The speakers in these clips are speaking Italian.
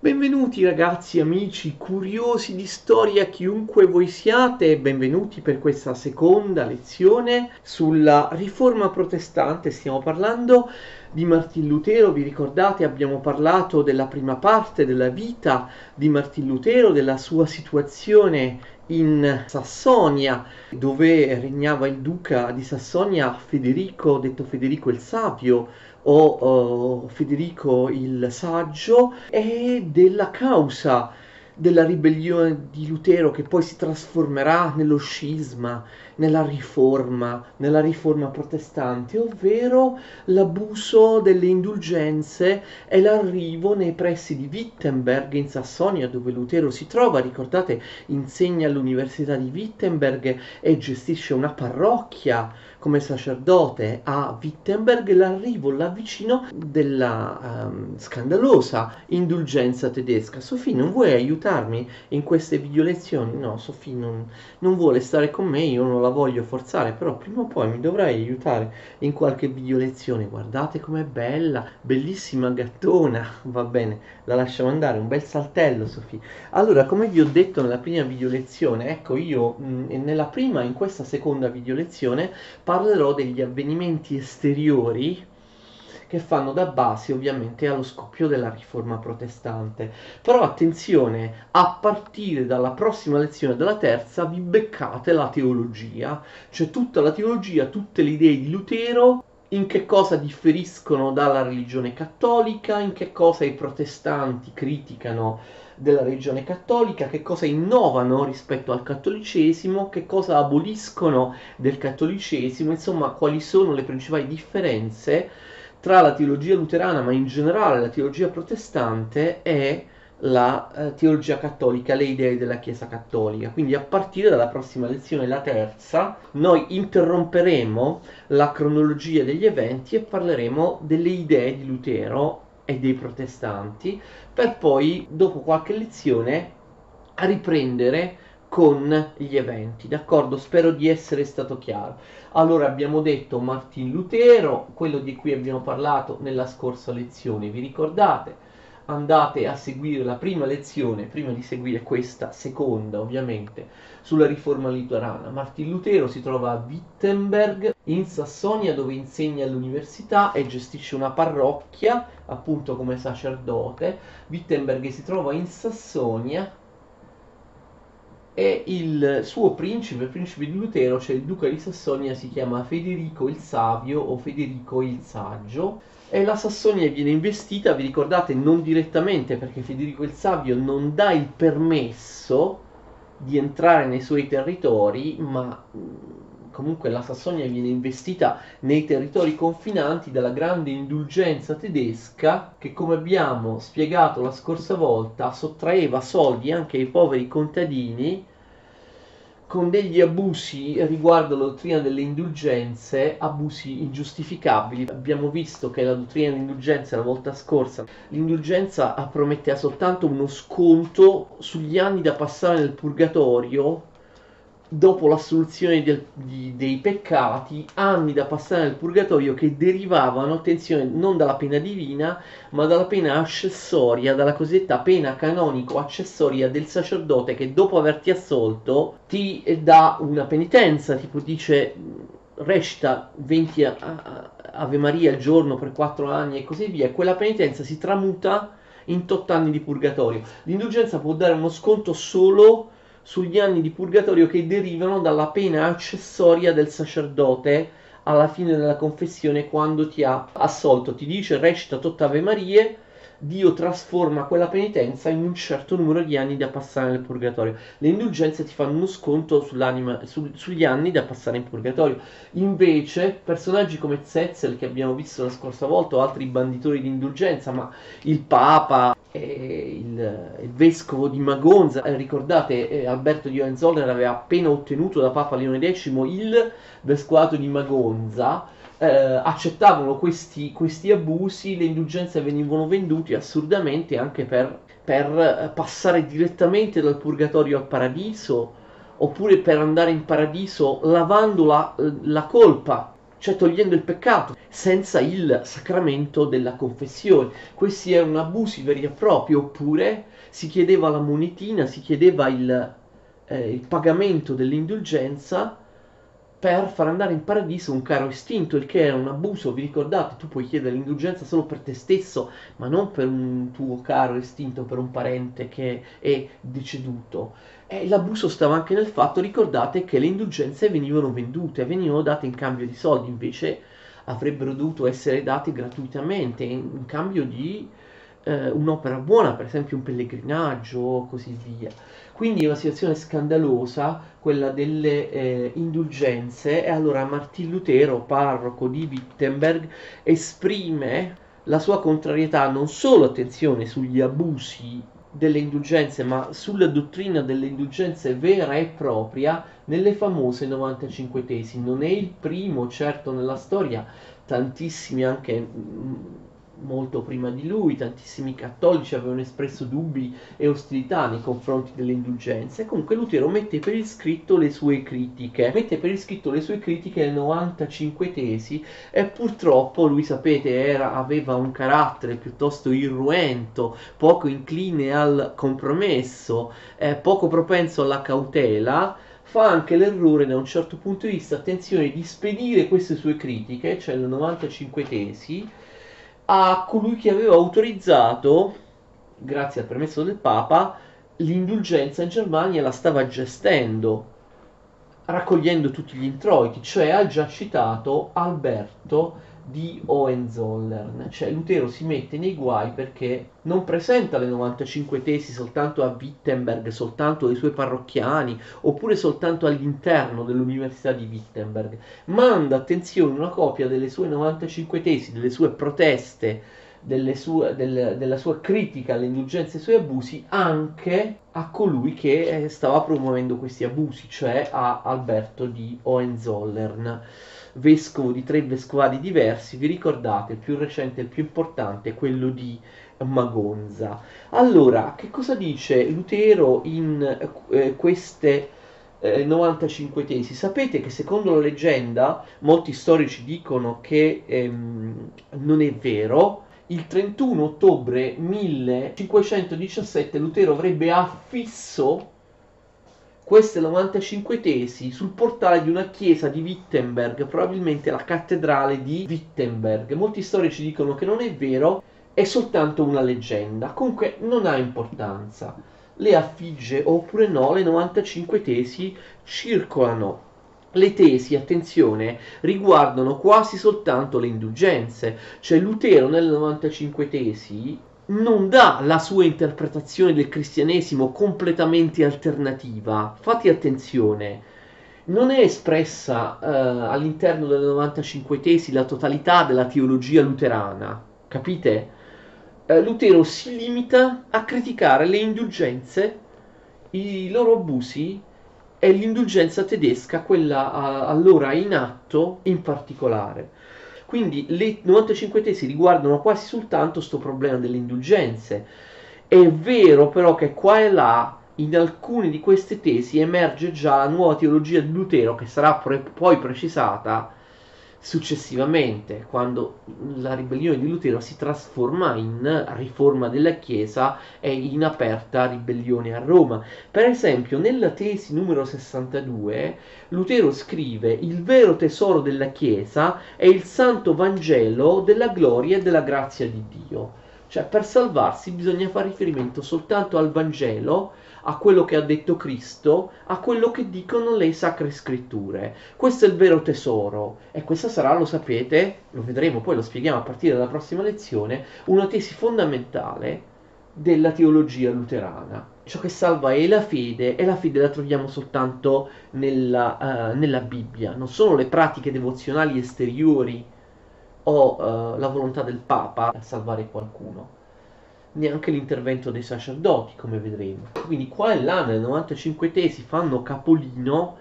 Benvenuti ragazzi, amici, curiosi di storia, chiunque voi siate, benvenuti per questa seconda lezione sulla riforma protestante. Stiamo parlando di Martin Lutero, vi ricordate abbiamo parlato della prima parte della vita di Martin Lutero, della sua situazione in Sassonia, dove regnava il duca di Sassonia Federico, detto Federico il Savio, o uh, Federico il Saggio, e della causa della ribellione di Lutero che poi si trasformerà nello scisma, nella riforma, nella riforma protestante, ovvero l'abuso delle indulgenze e l'arrivo nei pressi di Wittenberg in Sassonia dove Lutero si trova, ricordate, insegna all'Università di Wittenberg e gestisce una parrocchia come sacerdote a Wittenberg l'arrivo là vicino della um, scandalosa indulgenza tedesca. Sofì non vuoi aiutarmi in queste video lezioni? No, Sofì non, non vuole stare con me, io non la voglio forzare, però prima o poi mi dovrai aiutare in qualche video lezione. Guardate com'è bella, bellissima gattona, va bene, la lasciamo andare, un bel saltello Sofì. Allora, come vi ho detto nella prima video lezione, ecco io mh, nella prima, in questa seconda video lezione, parlerò degli avvenimenti esteriori che fanno da base ovviamente allo scoppio della riforma protestante. Però attenzione, a partire dalla prossima lezione della terza vi beccate la teologia, cioè tutta la teologia, tutte le idee di Lutero in che cosa differiscono dalla religione cattolica, in che cosa i protestanti criticano della religione cattolica, che cosa innovano rispetto al cattolicesimo, che cosa aboliscono del cattolicesimo, insomma quali sono le principali differenze tra la teologia luterana, ma in generale la teologia protestante e la eh, teologia cattolica, le idee della Chiesa cattolica. Quindi a partire dalla prossima lezione, la terza, noi interromperemo la cronologia degli eventi e parleremo delle idee di Lutero e dei protestanti, per poi, dopo qualche lezione, riprendere con gli eventi, d'accordo? Spero di essere stato chiaro. Allora abbiamo detto Martin Lutero, quello di cui abbiamo parlato nella scorsa lezione, vi ricordate? Andate a seguire la prima lezione prima di seguire questa seconda ovviamente sulla riforma luterana. Martin Lutero si trova a Wittenberg in Sassonia dove insegna all'università e gestisce una parrocchia appunto come sacerdote. Wittenberg si trova in Sassonia e il suo principe, il principe di Lutero, cioè il duca di Sassonia, si chiama Federico il Savio o Federico il Saggio e la Sassonia viene investita, vi ricordate, non direttamente perché Federico il Savio non dà il permesso di entrare nei suoi territori, ma mm, comunque la Sassonia viene investita nei territori confinanti dalla grande indulgenza tedesca che come abbiamo spiegato la scorsa volta sottraeva soldi anche ai poveri contadini con degli abusi riguardo la dottrina delle indulgenze, abusi ingiustificabili. Abbiamo visto che la dottrina dell'indulgenza la volta scorsa, l'indulgenza prometteva soltanto uno sconto sugli anni da passare nel purgatorio dopo l'assoluzione del, di, dei peccati, anni da passare nel purgatorio che derivavano, attenzione, non dalla pena divina, ma dalla pena accessoria, dalla cosiddetta pena canonico accessoria del sacerdote che dopo averti assolto ti dà una penitenza, tipo dice recita 20 a, a, Ave Maria al giorno per 4 anni e così via, quella penitenza si tramuta in 8 anni di purgatorio. L'indulgenza può dare uno sconto solo sugli anni di purgatorio che derivano dalla pena accessoria del sacerdote alla fine della confessione quando ti ha assolto. Ti dice recita tutte Ave Marie Dio trasforma quella penitenza in un certo numero di anni da passare nel purgatorio. Le indulgenze ti fanno uno sconto su, sugli anni da passare in purgatorio. Invece, personaggi come Zetzel, che abbiamo visto la scorsa volta, o altri banditori di indulgenza, ma il Papa, il, il, vescovo di Magonza, eh, ricordate, eh, Alberto di Hohenzollern aveva appena ottenuto da Papa Leone X il vescovato di Magonza eh, accettavano questi, questi, abusi, le indulgenze venivano vendute assurdamente anche per, per eh, passare direttamente dal purgatorio al paradiso oppure per andare in paradiso lavando la, la colpa cioè togliendo il peccato, senza il sacramento della confessione. Questi erano abusi veri e propri, oppure si chiedeva la monetina, si chiedeva il, eh, il pagamento dell'indulgenza per far andare in paradiso un caro estinto, il che è un abuso, vi ricordate, tu puoi chiedere l'indulgenza solo per te stesso, ma non per un tuo caro estinto, per un parente che è deceduto. E l'abuso stava anche nel fatto, ricordate, che le indulgenze venivano vendute, venivano date in cambio di soldi, invece avrebbero dovuto essere date gratuitamente, in cambio di eh, un'opera buona, per esempio un pellegrinaggio o così via. Quindi è una situazione scandalosa quella delle eh, indulgenze e allora Martin Lutero, parroco di Wittenberg, esprime la sua contrarietà non solo, attenzione, sugli abusi delle indulgenze, ma sulla dottrina delle indulgenze vera e propria nelle famose 95 tesi. Non è il primo, certo, nella storia, tantissimi anche mm, molto prima di lui, tantissimi cattolici avevano espresso dubbi e ostilità nei confronti delle indulgenze. Comunque Lutero mette per iscritto le sue critiche, mette per iscritto le sue critiche le 95 tesi e purtroppo lui sapete era, aveva un carattere piuttosto irruento, poco incline al compromesso, eh, poco propenso alla cautela fa anche l'errore da un certo punto di vista, attenzione, di spedire queste sue critiche, cioè le 95 tesi, a colui che aveva autorizzato, grazie al permesso del Papa, l'indulgenza in Germania la stava gestendo, raccogliendo tutti gli introiti, cioè al già citato Alberto di Hohenzollern, cioè Lutero si mette nei guai perché non presenta le 95 tesi soltanto a Wittenberg, soltanto ai suoi parrocchiani, oppure soltanto all'interno dell'Università di Wittenberg, manda, attenzione, una copia delle sue 95 tesi, delle sue proteste, sue, del, della sua critica alle indulgenze e ai suoi abusi anche a colui che eh, stava promuovendo questi abusi, cioè a Alberto di Hohenzollern vescovo di tre vescovadi diversi, vi ricordate il più recente e il più importante, quello di Magonza. Allora, che cosa dice Lutero in eh, queste eh, 95 tesi? Sapete che secondo la leggenda, molti storici dicono che ehm, non è vero, il 31 ottobre 1517 Lutero avrebbe affisso queste 95 tesi sul portale di una chiesa di Wittenberg, probabilmente la cattedrale di Wittenberg. Molti storici dicono che non è vero, è soltanto una leggenda. Comunque non ha importanza. Le affigge oppure no, le 95 tesi circolano. Le tesi, attenzione, riguardano quasi soltanto le indulgenze, cioè Lutero nelle 95 tesi non dà la sua interpretazione del cristianesimo completamente alternativa. Fate attenzione, non è espressa eh, all'interno delle 95 tesi la totalità della teologia luterana, capite? Eh, Lutero si limita a criticare le indulgenze, i loro abusi e l'indulgenza tedesca, quella a, allora in atto in particolare. Quindi le 95 tesi riguardano quasi soltanto questo problema delle indulgenze. È vero però che qua e là in alcune di queste tesi emerge già la nuova teologia di Lutero che sarà pre- poi precisata successivamente, quando la ribellione di Lutero si trasforma in riforma della Chiesa e in aperta ribellione a Roma. Per esempio, nella tesi numero 62, Lutero scrive: Il vero tesoro della Chiesa è il santo Vangelo della gloria e della grazia di Dio. Cioè, per salvarsi bisogna fare riferimento soltanto al Vangelo a quello che ha detto Cristo, a quello che dicono le sacre scritture. Questo è il vero tesoro e questa sarà, lo sapete, lo vedremo, poi lo spieghiamo a partire dalla prossima lezione, una tesi fondamentale della teologia luterana. Ciò che salva è la fede e la fede la troviamo soltanto nella, uh, nella Bibbia, non sono le pratiche devozionali esteriori o uh, la volontà del Papa a salvare qualcuno neanche l'intervento dei sacerdoti, come vedremo. Quindi qua e là nelle 95 tesi fanno capolino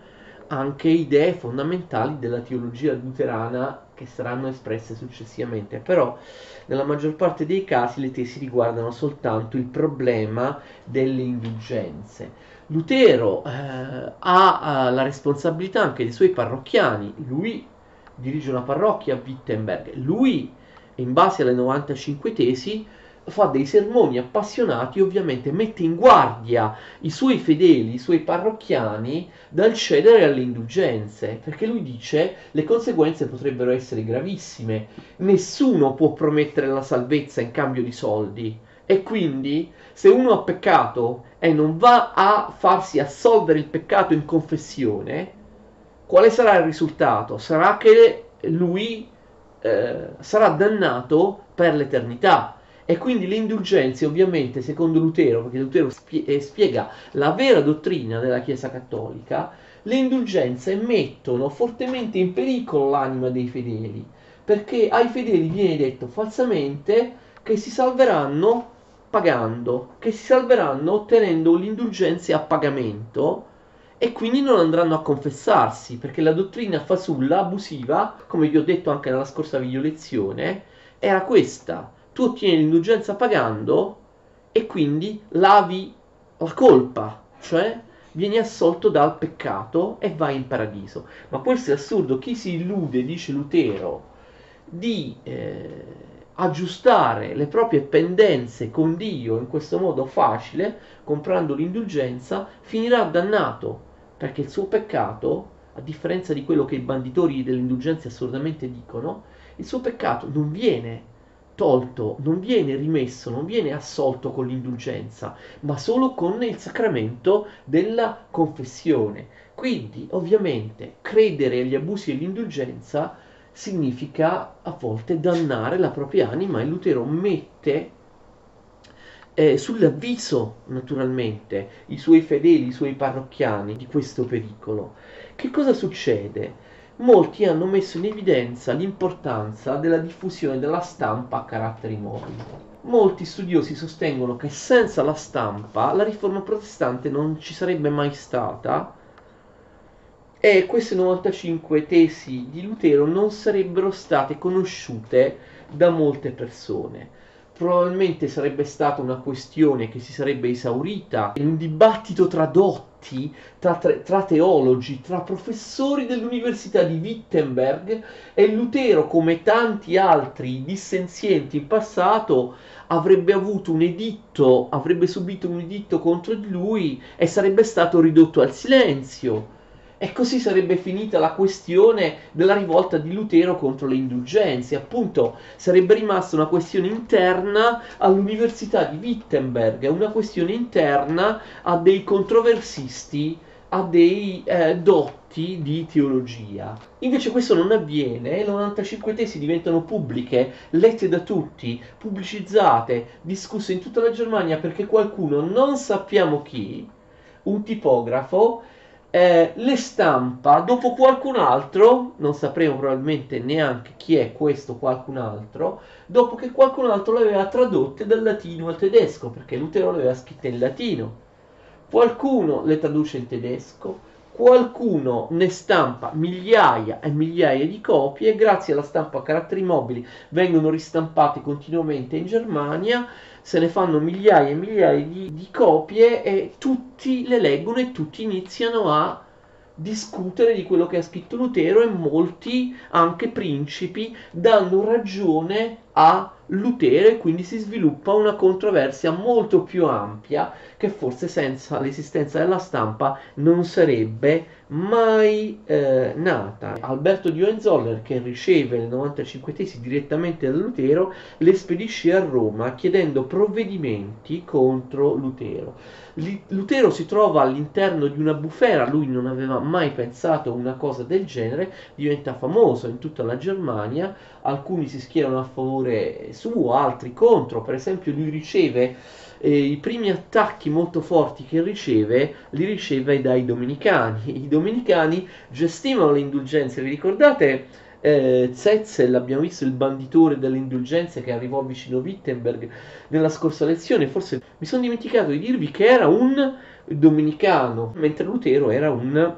anche idee fondamentali della teologia luterana che saranno espresse successivamente, però nella maggior parte dei casi le tesi riguardano soltanto il problema delle indulgenze. Lutero eh, ha, ha la responsabilità anche dei suoi parrocchiani, lui dirige una parrocchia a Wittenberg. Lui, in base alle 95 tesi, fa dei sermoni appassionati, ovviamente mette in guardia i suoi fedeli, i suoi parrocchiani dal cedere alle indulgenze, perché lui dice le conseguenze potrebbero essere gravissime. Nessuno può promettere la salvezza in cambio di soldi. E quindi, se uno ha peccato e non va a farsi assolvere il peccato in confessione, quale sarà il risultato? Sarà che lui eh, sarà dannato per l'eternità. E quindi le indulgenze, ovviamente, secondo Lutero, perché Lutero spie- eh, spiega la vera dottrina della Chiesa Cattolica, le indulgenze mettono fortemente in pericolo l'anima dei fedeli, perché ai fedeli viene detto falsamente che si salveranno pagando, che si salveranno ottenendo le indulgenze a pagamento e quindi non andranno a confessarsi, perché la dottrina fasulla, abusiva, come vi ho detto anche nella scorsa video lezione, era questa. Tu ottieni l'indulgenza pagando e quindi lavi la colpa, cioè vieni assolto dal peccato e vai in paradiso. Ma questo è assurdo, chi si illude, dice Lutero, di eh, aggiustare le proprie pendenze con Dio in questo modo facile, comprando l'indulgenza, finirà dannato, perché il suo peccato, a differenza di quello che i banditori delle indulgenze assolutamente dicono, il suo peccato non viene tolto, non viene rimesso, non viene assolto con l'indulgenza, ma solo con il sacramento della confessione. Quindi, ovviamente, credere agli abusi dell'indulgenza significa a volte dannare la propria anima e Lutero mette eh, sull'avviso naturalmente i suoi fedeli, i suoi parrocchiani di questo pericolo. Che cosa succede? Molti hanno messo in evidenza l'importanza della diffusione della stampa a caratteri mobili. Molti studiosi sostengono che senza la stampa la riforma protestante non ci sarebbe mai stata e queste 95 tesi di Lutero non sarebbero state conosciute da molte persone. Probabilmente sarebbe stata una questione che si sarebbe esaurita in un dibattito tra dotti, tra, tra teologi, tra professori dell'Università di Wittenberg e Lutero, come tanti altri dissenzienti in passato, avrebbe avuto un editto, avrebbe subito un editto contro di lui e sarebbe stato ridotto al silenzio e così sarebbe finita la questione della rivolta di Lutero contro le indulgenze. Appunto, sarebbe rimasta una questione interna all'Università di Wittenberg, una questione interna a dei controversisti, a dei eh, dotti di teologia. Invece questo non avviene, le 95 tesi diventano pubbliche, lette da tutti, pubblicizzate, discusse in tutta la Germania perché qualcuno, non sappiamo chi, un tipografo, eh, le stampa dopo qualcun altro, non sapremo probabilmente neanche chi è questo qualcun altro, dopo che qualcun altro le aveva tradotte dal latino al tedesco, perché Lutero le aveva scritte in latino. Qualcuno le traduce in tedesco, qualcuno ne stampa migliaia e migliaia di copie, grazie alla stampa a caratteri mobili vengono ristampate continuamente in Germania se ne fanno migliaia e migliaia di, di copie e tutti le leggono e tutti iniziano a discutere di quello che ha scritto Lutero e molti, anche principi, danno ragione a Lutero e quindi si sviluppa una controversia molto più ampia che forse senza l'esistenza della stampa non sarebbe mai eh, nata. Alberto di Hohenzoller, che riceve le 95 tesi direttamente da Lutero, le spedisce a Roma chiedendo provvedimenti contro Lutero. Lutero si trova all'interno di una bufera, lui non aveva mai pensato una cosa del genere, diventa famoso in tutta la Germania, alcuni si schierano a favore suo, altri contro, per esempio lui riceve eh, i primi attacchi molto forti che riceve li riceve dai domenicani. I domenicani gestivano le indulgenze, vi ricordate? Eh, Zetzel, abbiamo visto il banditore delle indulgenze che arrivò vicino Wittenberg nella scorsa lezione, forse mi sono dimenticato di dirvi che era un domenicano, mentre Lutero era un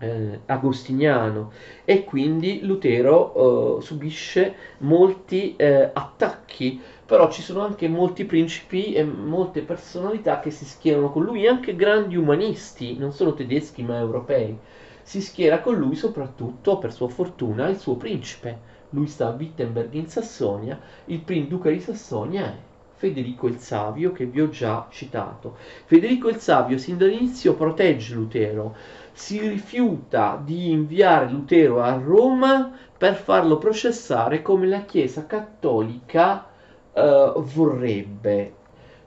eh, agostiniano e quindi Lutero eh, subisce molti eh, attacchi però ci sono anche molti principi e molte personalità che si schierano con lui, anche grandi umanisti, non solo tedeschi ma europei, si schiera con lui soprattutto, per sua fortuna, il suo principe. Lui sta a Wittenberg in Sassonia, il duca di Sassonia è Federico il Savio che vi ho già citato. Federico il Savio sin dall'inizio protegge Lutero, si rifiuta di inviare Lutero a Roma per farlo processare come la Chiesa cattolica eh, vorrebbe.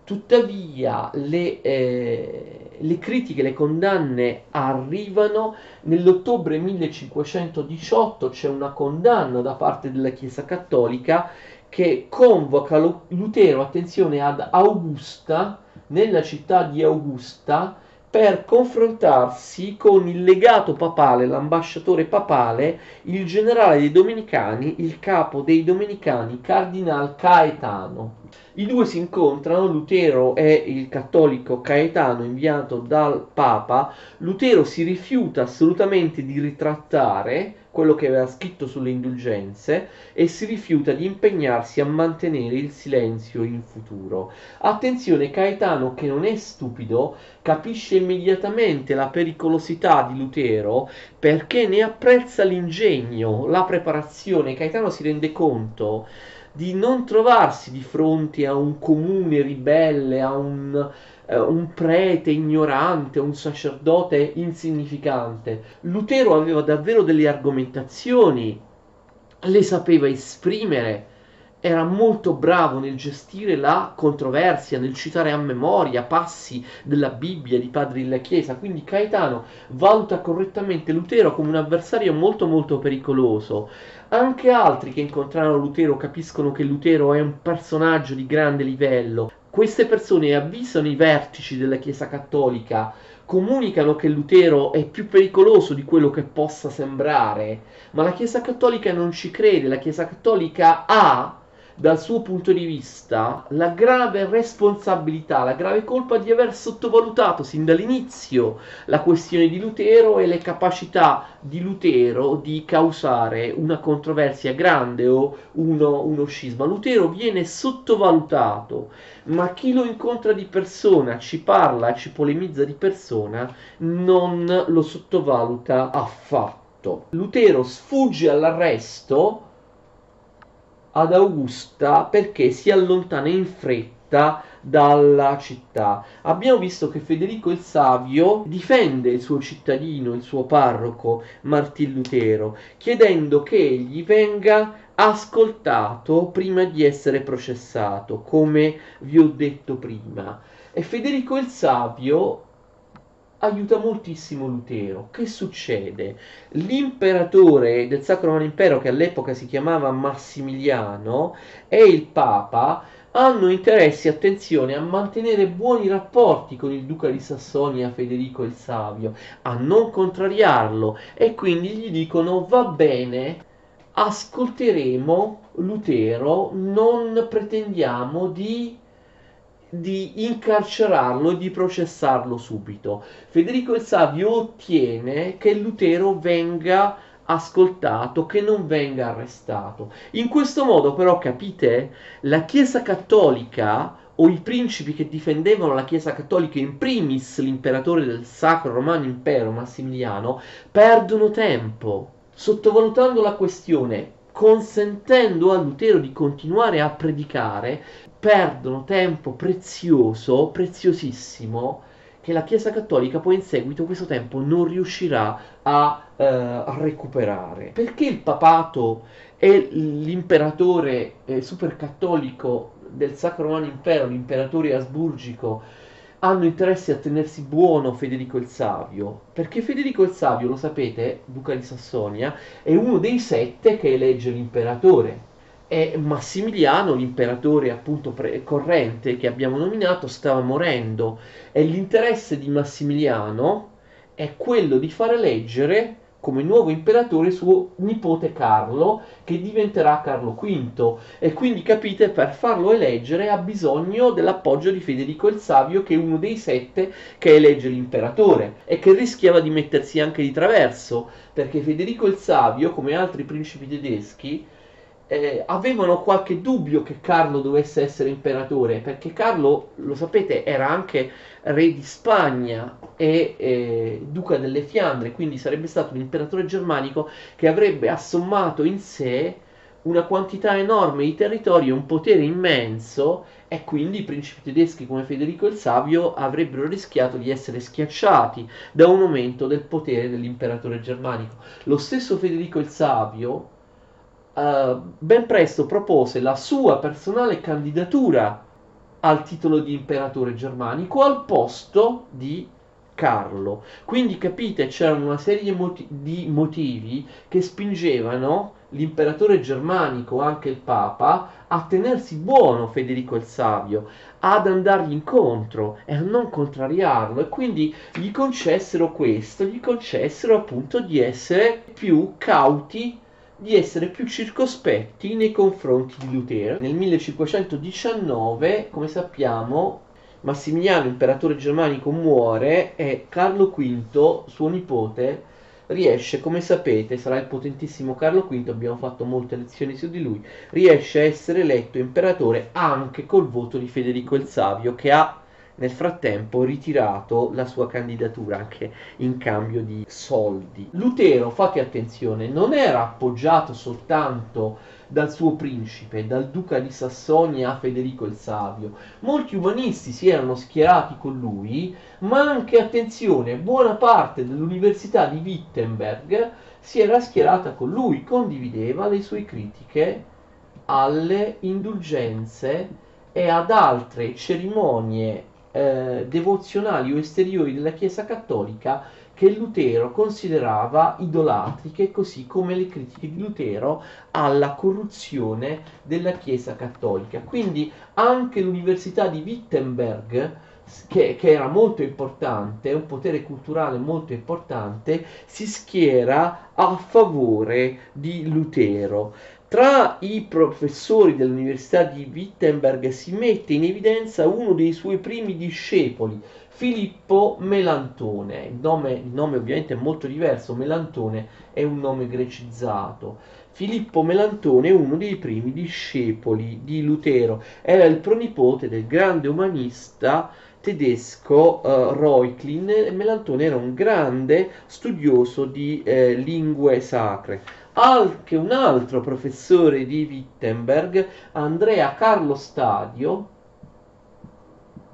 Tuttavia le, eh, le critiche, le condanne arrivano nell'ottobre 1518, c'è una condanna da parte della Chiesa cattolica che convoca Lutero, attenzione, ad Augusta, nella città di Augusta, per confrontarsi con il legato papale, l'ambasciatore papale, il generale dei Domenicani, il capo dei Domenicani, Cardinal Caetano. I due si incontrano, Lutero è il cattolico Caetano inviato dal Papa. Lutero si rifiuta assolutamente di ritrattare quello che aveva scritto sulle indulgenze e si rifiuta di impegnarsi a mantenere il silenzio in futuro. Attenzione, Caetano, che non è stupido, capisce immediatamente la pericolosità di Lutero perché ne apprezza l'ingegno, la preparazione. Caetano si rende conto di non trovarsi di fronte a un comune ribelle, a un, uh, un prete ignorante, un sacerdote insignificante. Lutero aveva davvero delle argomentazioni, le sapeva esprimere, era molto bravo nel gestire la controversia, nel citare a memoria passi della Bibbia, di padri della Chiesa, quindi Caetano valuta correttamente Lutero come un avversario molto molto pericoloso. Anche altri che incontrarono Lutero capiscono che Lutero è un personaggio di grande livello. Queste persone avvisano i vertici della Chiesa cattolica comunicano che Lutero è più pericoloso di quello che possa sembrare, ma la Chiesa cattolica non ci crede, la Chiesa cattolica ha dal suo punto di vista la grave responsabilità, la grave colpa di aver sottovalutato sin dall'inizio la questione di Lutero e le capacità di Lutero di causare una controversia grande o uno, uno scisma. Lutero viene sottovalutato, ma chi lo incontra di persona, ci parla, ci polemizza di persona, non lo sottovaluta affatto. Lutero sfugge all'arresto ad Augusta perché si allontana in fretta dalla città. Abbiamo visto che Federico il Savio difende il suo cittadino, il suo parroco Martin Lutero, chiedendo che egli venga ascoltato prima di essere processato, come vi ho detto prima. E Federico il Savio aiuta moltissimo Lutero. Che succede? L'imperatore del Sacro Romano Impero, che all'epoca si chiamava Massimiliano, e il Papa hanno interessi, attenzione, a mantenere buoni rapporti con il duca di Sassonia Federico il Savio, a non contrariarlo e quindi gli dicono va bene, ascolteremo Lutero, non pretendiamo di di incarcerarlo e di processarlo subito. Federico il Savio ottiene che Lutero venga ascoltato, che non venga arrestato. In questo modo però capite, la Chiesa cattolica o i principi che difendevano la Chiesa cattolica, in primis l'imperatore del Sacro Romano Impero Massimiliano, perdono tempo, sottovalutando la questione, consentendo a Lutero di continuare a predicare, perdono tempo prezioso, preziosissimo, che la Chiesa Cattolica poi in seguito questo tempo non riuscirà a, eh, a recuperare. Perché il papato e l'imperatore eh, supercattolico del Sacro Romano Impero, l'imperatore asburgico, hanno interesse a tenersi buono Federico il Savio, perché Federico il Savio, lo sapete, duca di Sassonia, è uno dei sette che elegge l'imperatore e Massimiliano, l'imperatore appunto pre- corrente che abbiamo nominato, stava morendo e l'interesse di Massimiliano è quello di far eleggere come nuovo imperatore suo nipote Carlo, che diventerà Carlo V. E quindi capite, per farlo eleggere ha bisogno dell'appoggio di Federico il Savio, che è uno dei sette che elegge l'imperatore e che rischiava di mettersi anche di traverso, perché Federico il Savio, come altri principi tedeschi, eh, avevano qualche dubbio che Carlo dovesse essere imperatore, perché Carlo, lo sapete, era anche re di Spagna e eh, duca delle Fiandre, quindi sarebbe stato un imperatore germanico che avrebbe assommato in sé una quantità enorme di territori e un potere immenso e quindi i principi tedeschi come Federico il Savio avrebbero rischiato di essere schiacciati da un aumento del potere dell'imperatore germanico. Lo stesso Federico il Savio eh, ben presto propose la sua personale candidatura al titolo di imperatore germanico al posto di Carlo. Quindi capite, c'erano una serie di motivi che spingevano l'imperatore germanico, anche il Papa, a tenersi buono Federico il Savio, ad andargli incontro e a non contrariarlo e quindi gli concessero questo, gli concessero appunto di essere più cauti di essere più circospetti nei confronti di Lutero. Nel 1519, come sappiamo, Massimiliano, imperatore germanico, muore e Carlo V, suo nipote, riesce, come sapete, sarà il potentissimo Carlo V, abbiamo fatto molte lezioni su di lui, riesce a essere eletto imperatore anche col voto di Federico il Savio, che ha nel frattempo ritirato la sua candidatura anche in cambio di soldi. Lutero, fate attenzione, non era appoggiato soltanto dal suo principe, dal duca di Sassonia Federico il Savio. Molti umanisti si erano schierati con lui, ma anche, attenzione, buona parte dell'Università di Wittenberg si era schierata con lui, condivideva le sue critiche alle indulgenze e ad altre cerimonie eh, devozionali o esteriori della Chiesa cattolica che Lutero considerava idolatriche, così come le critiche di Lutero alla corruzione della Chiesa cattolica. Quindi anche l'Università di Wittenberg, che, che, era molto importante, un potere culturale molto importante, si schiera a favore di Lutero. Tra i professori dell'Università di Wittenberg si mette in evidenza uno dei suoi primi discepoli, Filippo Melantone. Il nome, il nome ovviamente è molto diverso, Melantone è un nome grecizzato. Filippo Melantone è uno dei primi discepoli di Lutero, era il pronipote del grande umanista tedesco uh, Reuchlin Melantone era un grande studioso di eh, lingue sacre anche un altro professore di Wittenberg, Andrea Carlo Stadio,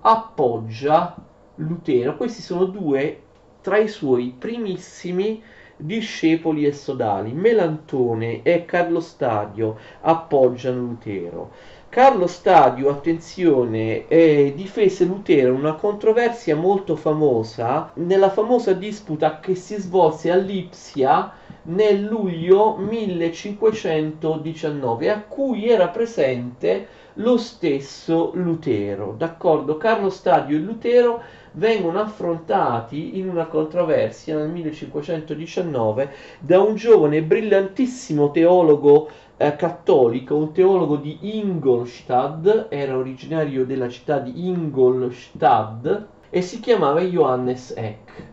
appoggia Lutero. Questi sono due tra i suoi primissimi discepoli e sodali. Melantone e Carlo Stadio appoggiano Lutero. Carlo Stadio, attenzione, eh, difese Lutero in una controversia molto famosa, nella famosa disputa che si svolse a Lipsia nel luglio 1519, a cui era presente lo stesso Lutero. D'accordo, Carlo Stadio e Lutero vengono affrontati in una controversia nel 1519 da un giovane brillantissimo teologo eh, cattolico, un teologo di Ingolstadt, era originario della città di Ingolstadt e si chiamava Johannes Eck.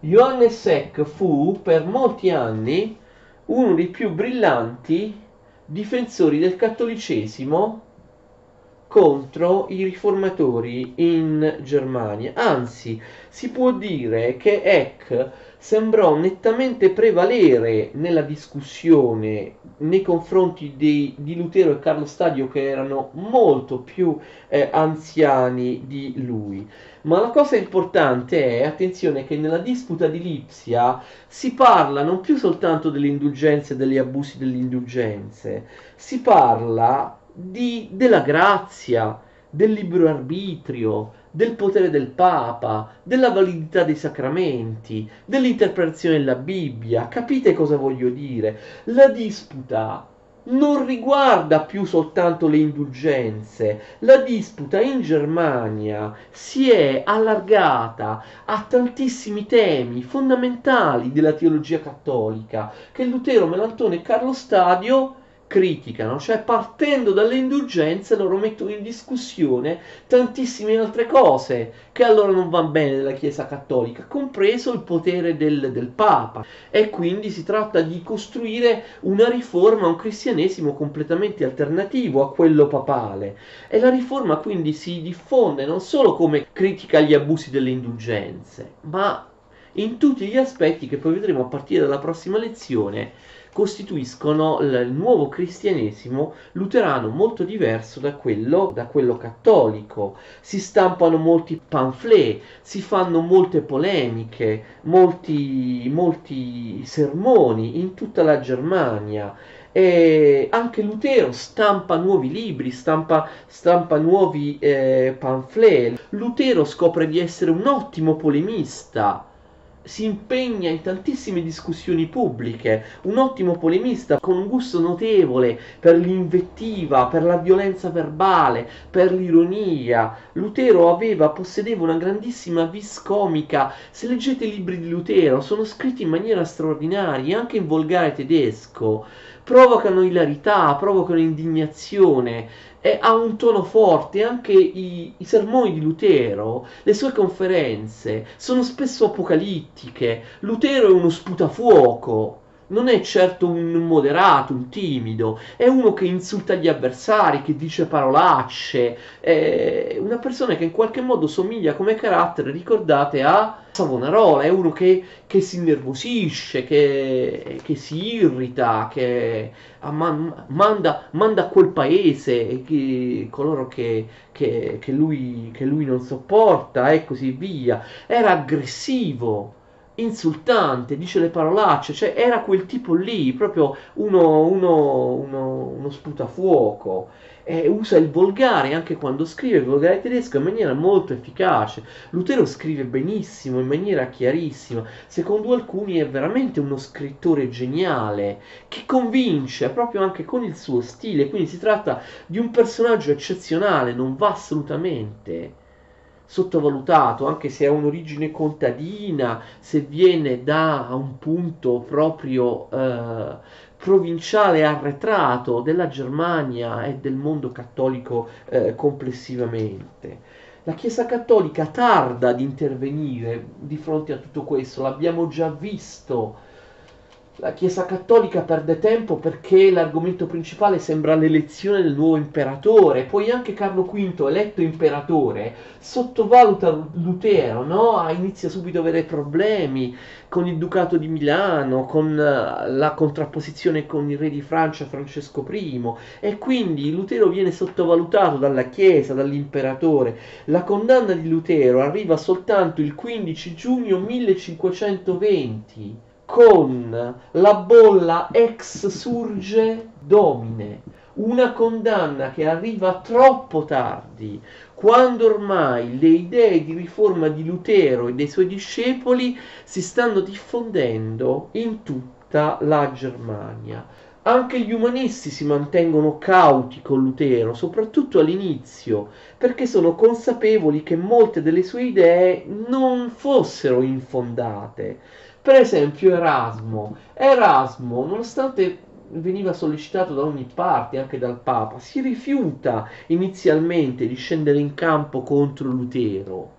Johannes Eck fu per molti anni uno dei più brillanti difensori del cattolicesimo contro i riformatori in Germania. Anzi, si può dire che Eck sembrò nettamente prevalere nella discussione nei confronti dei, di Lutero e Carlo Stadio che erano molto più eh, anziani di lui. Ma la cosa importante è, attenzione, che nella disputa di Lipsia si parla non più soltanto delle indulgenze e degli abusi delle indulgenze, si parla di, della grazia, del libero arbitrio, del potere del Papa, della validità dei sacramenti, dell'interpretazione della Bibbia. Capite cosa voglio dire? La disputa non riguarda più soltanto le indulgenze. La disputa in Germania si è allargata a tantissimi temi fondamentali della teologia cattolica che Lutero, Melantone e Carlo Stadio criticano, cioè partendo dalle indulgenze loro mettono in discussione tantissime altre cose che allora non vanno bene nella Chiesa cattolica, compreso il potere del, del Papa. E quindi si tratta di costruire una riforma, un cristianesimo completamente alternativo a quello papale. E la riforma quindi si diffonde non solo come critica agli abusi delle indulgenze, ma in tutti gli aspetti che poi vedremo a partire dalla prossima lezione costituiscono il nuovo cristianesimo luterano molto diverso da quello, da quello cattolico. Si stampano molti pamphlet, si fanno molte polemiche, molti, molti sermoni in tutta la Germania. E anche Lutero stampa nuovi libri, stampa, stampa nuovi eh, pamphlet. Lutero scopre di essere un ottimo polemista si impegna in tantissime discussioni pubbliche, un ottimo polemista con un gusto notevole per l'invettiva, per la violenza verbale, per l'ironia. Lutero aveva, possedeva una grandissima vis comica. Se leggete i libri di Lutero, sono scritti in maniera straordinaria, anche in volgare tedesco. Provocano ilarità, provocano indignazione e ha un tono forte, anche i, i, sermoni di Lutero, le sue conferenze sono spesso apocalittiche. Lutero è uno sputafuoco, non è certo un moderato, un timido, è uno che insulta gli avversari, che dice parolacce, è una persona che in qualche modo somiglia come carattere, ricordate, a Savonarola, è uno che, che si innervosisce, che, che, si irrita, che manda, manda a quel paese che, coloro che, lui, che lui non sopporta e così via. Era aggressivo insultante, dice le parolacce, cioè era quel tipo lì, proprio uno, uno, uno, uno sputafuoco eh, usa il volgare anche quando scrive il volgare tedesco in maniera molto efficace. Lutero scrive benissimo, in maniera chiarissima. Secondo alcuni è veramente uno scrittore geniale che convince proprio anche con il suo stile. Quindi si tratta di un personaggio eccezionale, non va assolutamente sottovalutato, anche se ha un'origine contadina, se viene da un punto proprio eh, provinciale arretrato della Germania e del mondo cattolico eh, complessivamente. La Chiesa cattolica tarda ad intervenire di fronte a tutto questo, l'abbiamo già visto la Chiesa Cattolica perde tempo perché l'argomento principale sembra l'elezione del nuovo imperatore, poi anche Carlo V, eletto imperatore, sottovaluta Lutero, no? inizia subito a avere problemi con il Ducato di Milano, con eh, la contrapposizione con il re di Francia Francesco I e quindi Lutero viene sottovalutato dalla Chiesa, dall'imperatore. La condanna di Lutero arriva soltanto il 15 giugno 1520 con la bolla ex surge domine, una condanna che arriva troppo tardi, quando ormai le idee di riforma di Lutero e dei suoi discepoli si stanno diffondendo in tutta la Germania. Anche gli umanisti si mantengono cauti con Lutero, soprattutto all'inizio, perché sono consapevoli che molte delle sue idee non fossero infondate per esempio Erasmo. Erasmo, nonostante veniva sollecitato da ogni parte, anche dal Papa, si rifiuta inizialmente di scendere in campo contro Lutero.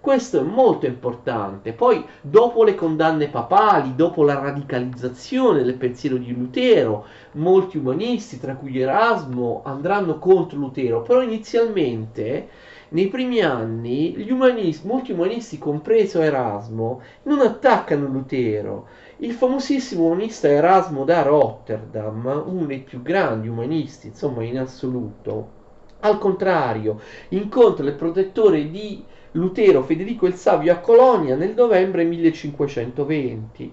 Questo è molto importante. Poi, dopo le condanne papali, dopo la radicalizzazione del pensiero di Lutero, molti umanisti, tra cui Erasmo, andranno contro Lutero, però inizialmente nei primi anni umanisti, molti umanisti, compreso Erasmo, non attaccano Lutero. Il famosissimo umanista Erasmo da Rotterdam, uno dei più grandi umanisti, insomma, in assoluto, al contrario, incontra il protettore di Lutero, Federico il Savio, a Colonia nel novembre 1520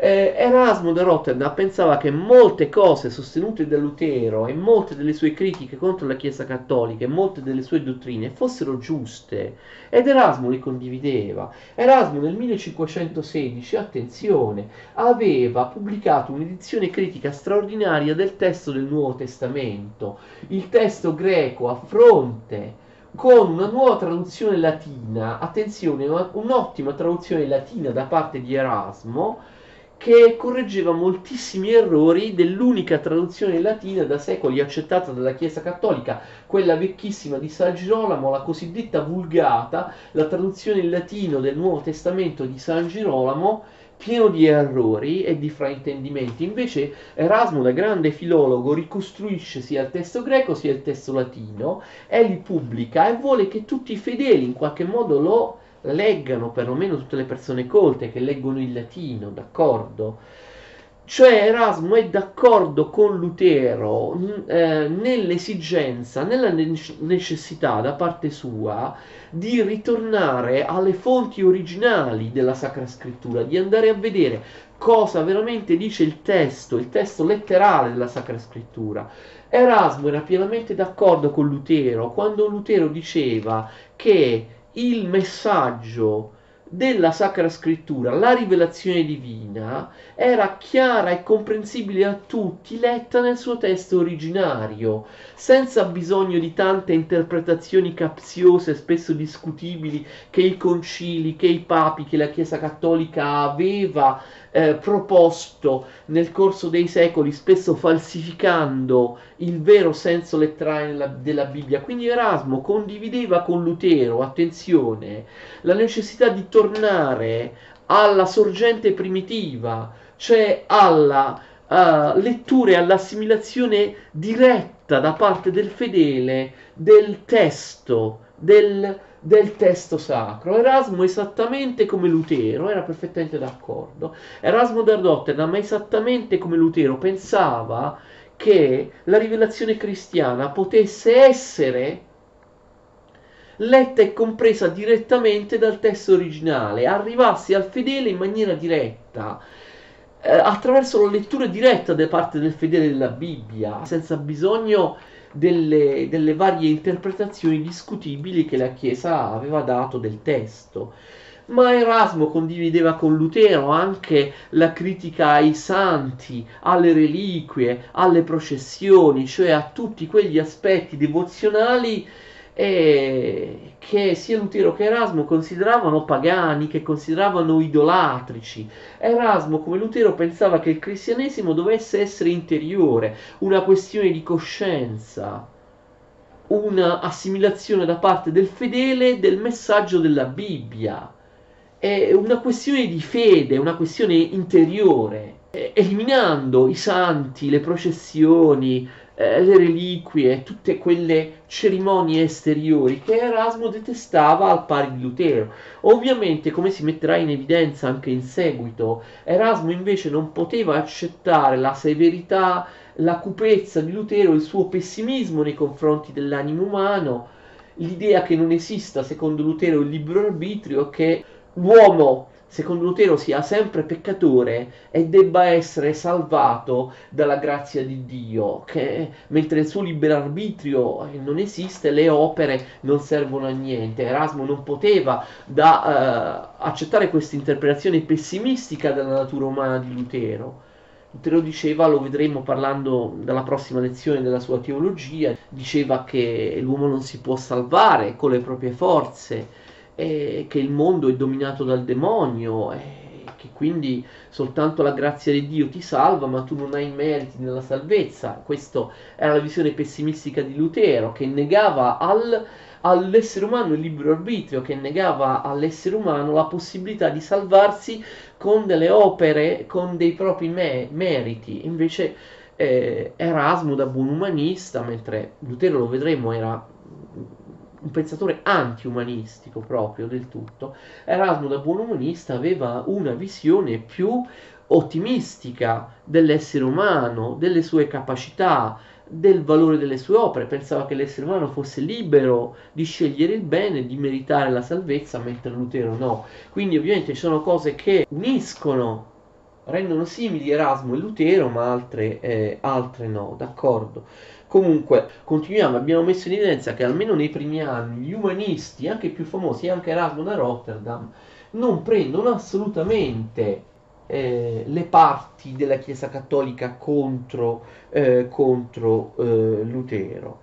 eh, Erasmo da Rotterdam pensava che molte cose sostenute da Lutero e molte delle sue critiche contro la Chiesa cattolica e molte delle sue dottrine fossero giuste. Ed Erasmo le condivideva. Erasmo nel 1516, attenzione, aveva pubblicato un'edizione critica straordinaria del testo del Nuovo Testamento, il testo greco a fronte con una nuova traduzione latina, attenzione, un'ottima traduzione latina da parte di Erasmo, che correggeva moltissimi errori dell'unica traduzione latina da secoli accettata dalla Chiesa Cattolica, quella vecchissima di San Girolamo, la cosiddetta Vulgata, la traduzione in latino del Nuovo Testamento di San Girolamo, pieno di errori e di fraintendimenti. Invece Erasmo, da grande filologo, ricostruisce sia il testo greco sia il testo latino e li pubblica e vuole che tutti i fedeli in qualche modo lo leggano, perlomeno tutte le persone colte che leggono il latino, d'accordo? Cioè Erasmo è d'accordo con Lutero eh, nell'esigenza, nella necessità da parte sua di ritornare alle fonti originali della Sacra Scrittura, di andare a vedere cosa veramente dice il testo, il testo letterale della Sacra Scrittura. Erasmo era pienamente d'accordo con Lutero quando Lutero diceva che il messaggio della Sacra Scrittura, la rivelazione divina, era chiara e comprensibile a tutti, letta nel suo testo originario, senza bisogno di tante interpretazioni capziose, spesso discutibili, che i concili, che i papi, che la Chiesa Cattolica aveva eh, proposto nel corso dei secoli, spesso falsificando il vero senso letterale della, della Bibbia. Quindi Erasmo condivideva con Lutero, attenzione, la necessità di tornare alla sorgente primitiva, cioè alla uh, lettura e all'assimilazione diretta da parte del fedele del testo, del, del testo sacro. Erasmo esattamente come Lutero era perfettamente d'accordo. Erasmo da Rotterdam esattamente come Lutero pensava che la rivelazione cristiana potesse essere letta e compresa direttamente dal testo originale, arrivasse al fedele in maniera diretta, eh, attraverso la lettura diretta da parte del fedele della Bibbia, senza bisogno delle, delle varie interpretazioni discutibili che la Chiesa aveva dato del testo. Ma Erasmo condivideva con Lutero anche la critica ai santi, alle reliquie, alle processioni, cioè a tutti quegli aspetti devozionali eh, che sia Lutero che Erasmo consideravano pagani, che consideravano idolatrici. Erasmo, come Lutero, pensava che il cristianesimo dovesse essere interiore, una questione di coscienza, una assimilazione da parte del fedele del messaggio della Bibbia. È una questione di fede, una questione interiore, eliminando i santi, le processioni, eh, le reliquie, tutte quelle cerimonie esteriori che Erasmo detestava al pari di Lutero. Ovviamente, come si metterà in evidenza anche in seguito, Erasmo invece non poteva accettare la severità, la cupezza di Lutero, il suo pessimismo nei confronti dell'animo umano, l'idea che non esista, secondo Lutero, il libero arbitrio, che l'uomo secondo Lutero sia sempre peccatore e debba essere salvato dalla grazia di Dio, che mentre il suo libero arbitrio non esiste, le opere non servono a niente. Erasmo non poteva da, uh, accettare questa interpretazione pessimistica della natura umana di Lutero. Lutero diceva, lo vedremo parlando dalla prossima lezione della sua teologia, diceva che l'uomo non si può salvare con le proprie forze, e che il mondo è dominato dal demonio e che quindi soltanto la grazia di Dio ti salva, ma tu non hai meriti nella salvezza. Questa era la visione pessimistica di Lutero, che negava al, all'essere umano il libero arbitrio, che negava all'essere umano la possibilità di salvarsi con delle opere, con dei propri me- meriti. Invece eh, Erasmo da buon umanista, mentre Lutero lo vedremo era un pensatore anti-umanistico proprio del tutto, Erasmo da buon umanista aveva una visione più ottimistica dell'essere umano, delle sue capacità, del valore delle sue opere, pensava che l'essere umano fosse libero di scegliere il bene, di meritare la salvezza, mentre Lutero no. Quindi ovviamente ci sono cose che uniscono, rendono simili Erasmo e Lutero, ma altre, eh, altre no, d'accordo. Comunque, continuiamo, abbiamo messo in evidenza che almeno nei primi anni gli umanisti, anche i più famosi, anche Erasmo da Rotterdam, non prendono assolutamente eh, le parti della Chiesa Cattolica contro, eh, contro eh, Lutero.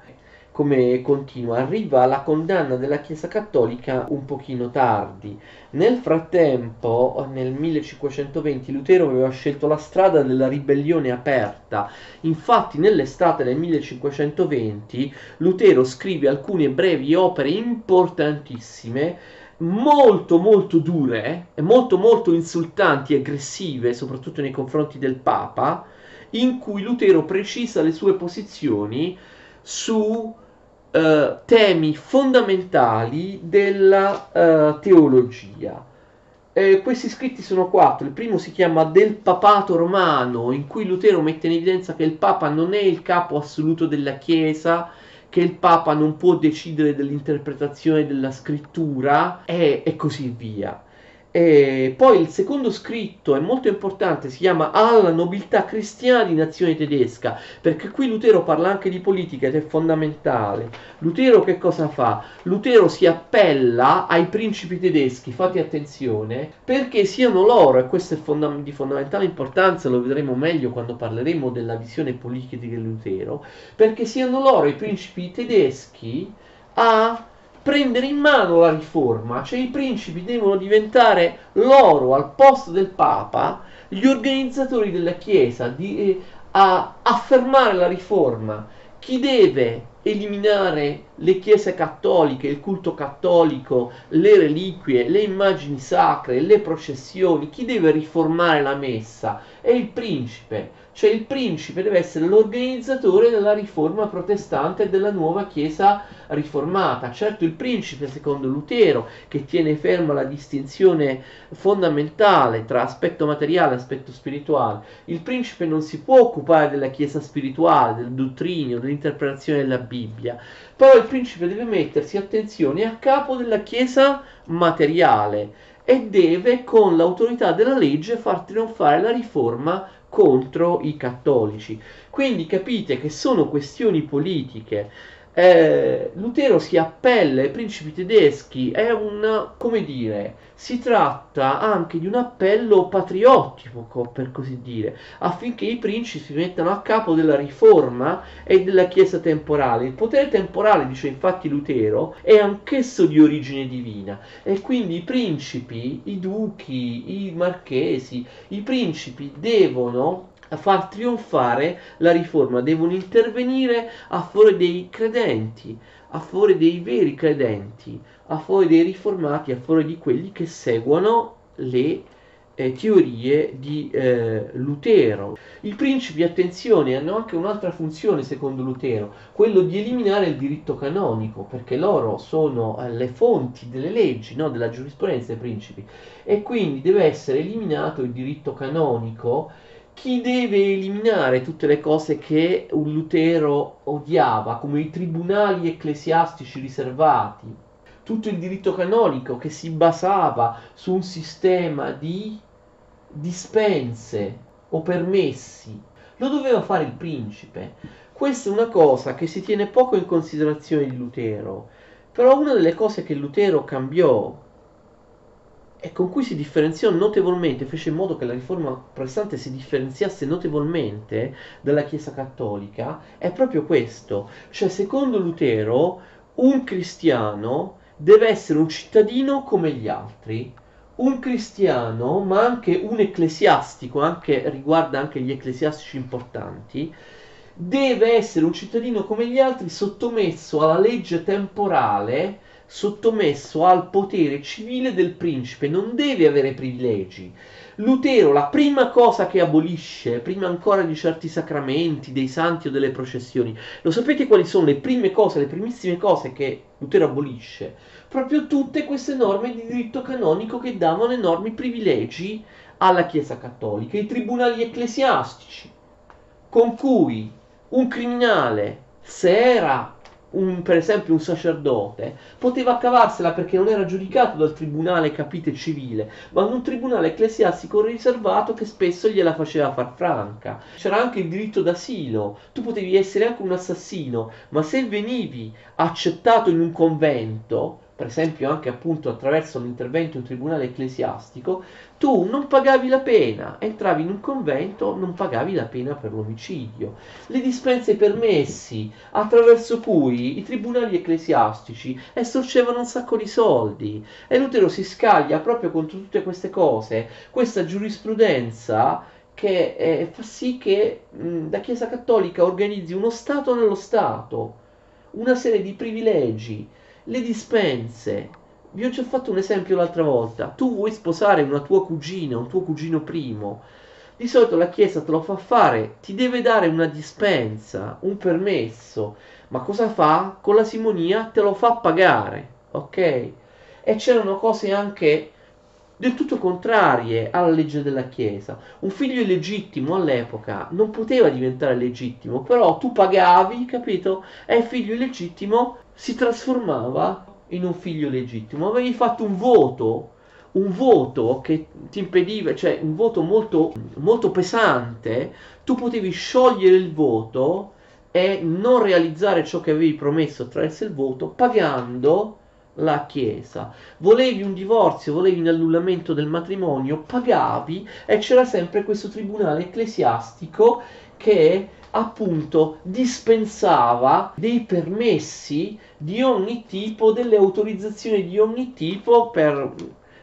Come continua, arriva la condanna della Chiesa Cattolica un pochino tardi. Nel frattempo, nel 1520, Lutero aveva scelto la strada della ribellione aperta. Infatti, nell'estate del 1520, Lutero scrive alcune brevi opere importantissime molto molto dure molto molto insultanti e aggressive, soprattutto nei confronti del Papa, in cui Lutero precisa le sue posizioni su uh, temi fondamentali della uh, teologia. Eh, questi scritti sono quattro. Il primo si chiama Del papato romano, in cui Lutero mette in evidenza che il Papa non è il capo assoluto della Chiesa, che il Papa non può decidere dell'interpretazione della scrittura e, e così via. E poi il secondo scritto è molto importante, si chiama Alla nobiltà cristiana di nazione tedesca, perché qui Lutero parla anche di politica ed è fondamentale. Lutero che cosa fa? Lutero si appella ai principi tedeschi, fate attenzione, perché siano loro, e questo è fonda- di fondamentale importanza, lo vedremo meglio quando parleremo della visione politica di Lutero, perché siano loro i principi tedeschi a prendere in mano la riforma, cioè i principi devono diventare loro al posto del Papa gli organizzatori della Chiesa, di, eh, a affermare la riforma. Chi deve eliminare le chiese cattoliche, il culto cattolico, le reliquie, le immagini sacre, le processioni, chi deve riformare la messa? È il principe. Cioè il principe deve essere l'organizzatore della riforma protestante e della nuova chiesa riformata. Certo il principe, secondo Lutero, che tiene ferma la distinzione fondamentale tra aspetto materiale e aspetto spirituale, il principe non si può occupare della chiesa spirituale, del dottrinio, dell'interpretazione della Bibbia, però il principe deve mettersi, attenzione, a capo della chiesa materiale e deve con l'autorità della legge far trionfare la riforma contro i cattolici. Quindi capite che sono questioni politiche. Eh, Lutero si appella ai principi tedeschi, è un, come dire, si tratta anche di un appello patriottico, per così dire, affinché i principi si mettano a capo della riforma e della Chiesa temporale. Il potere temporale, dice infatti Lutero, è anch'esso di origine divina e quindi i principi, i duchi, i marchesi, i principi devono far trionfare la riforma, devono intervenire a favore dei credenti, a favore dei veri credenti, a favore dei riformati, a favore di quelli che seguono le eh, teorie di eh, Lutero. I principi, attenzione, hanno anche un'altra funzione secondo Lutero, quello di eliminare il diritto canonico, perché loro sono eh, le fonti delle leggi, no? della giurisprudenza dei principi, e quindi deve essere eliminato il diritto canonico chi deve eliminare tutte le cose che un Lutero odiava, come i tribunali ecclesiastici riservati, tutto il diritto canonico che si basava su un sistema di dispense o permessi, lo doveva fare il principe. Questa è una cosa che si tiene poco in considerazione di Lutero, però una delle cose che Lutero cambiò e con cui si differenziò notevolmente, fece in modo che la riforma protestante si differenziasse notevolmente dalla Chiesa cattolica, è proprio questo. Cioè, secondo Lutero, un cristiano deve essere un cittadino come gli altri, un cristiano, ma anche un ecclesiastico, anche, riguarda anche gli ecclesiastici importanti, deve essere un cittadino come gli altri sottomesso alla legge temporale sottomesso al potere civile del principe, non deve avere privilegi. Lutero, la prima cosa che abolisce, prima ancora di certi sacramenti, dei santi o delle processioni, lo sapete quali sono le prime cose, le primissime cose che Lutero abolisce? Proprio tutte queste norme di diritto canonico che davano enormi privilegi alla Chiesa cattolica, i tribunali ecclesiastici, con cui un criminale, se era un, per esempio un sacerdote poteva cavarsela perché non era giudicato dal tribunale capite civile, ma da un tribunale ecclesiastico riservato che spesso gliela faceva far franca. C'era anche il diritto d'asilo, tu potevi essere anche un assassino, ma se venivi accettato in un convento, per esempio anche appunto attraverso l'intervento di un tribunale ecclesiastico, tu non pagavi la pena, entravi in un convento, non pagavi la pena per l'omicidio. Le dispense permessi, attraverso cui i tribunali ecclesiastici estorcevano un sacco di soldi. E Lutero si scaglia proprio contro tutte queste cose, questa giurisprudenza che eh, fa sì che mh, la Chiesa Cattolica organizzi uno Stato nello Stato, una serie di privilegi le dispense. Vi ho già fatto un esempio l'altra volta. Tu vuoi sposare una tua cugina, un tuo cugino primo. Di solito la Chiesa te lo fa fare, ti deve dare una dispensa, un permesso. Ma cosa fa? Con la simonia te lo fa pagare, ok? E c'erano cose anche del tutto contrarie alla legge della Chiesa. Un figlio illegittimo all'epoca non poteva diventare legittimo, però tu pagavi, capito? E il figlio illegittimo si trasformava in un figlio legittimo. Avevi fatto un voto, un voto che ti impediva, cioè un voto molto, molto pesante, tu potevi sciogliere il voto e non realizzare ciò che avevi promesso attraverso il voto pagando la Chiesa. Volevi un divorzio, volevi un annullamento del matrimonio, pagavi e c'era sempre questo tribunale ecclesiastico che appunto dispensava dei permessi di ogni tipo, delle autorizzazioni di ogni tipo per,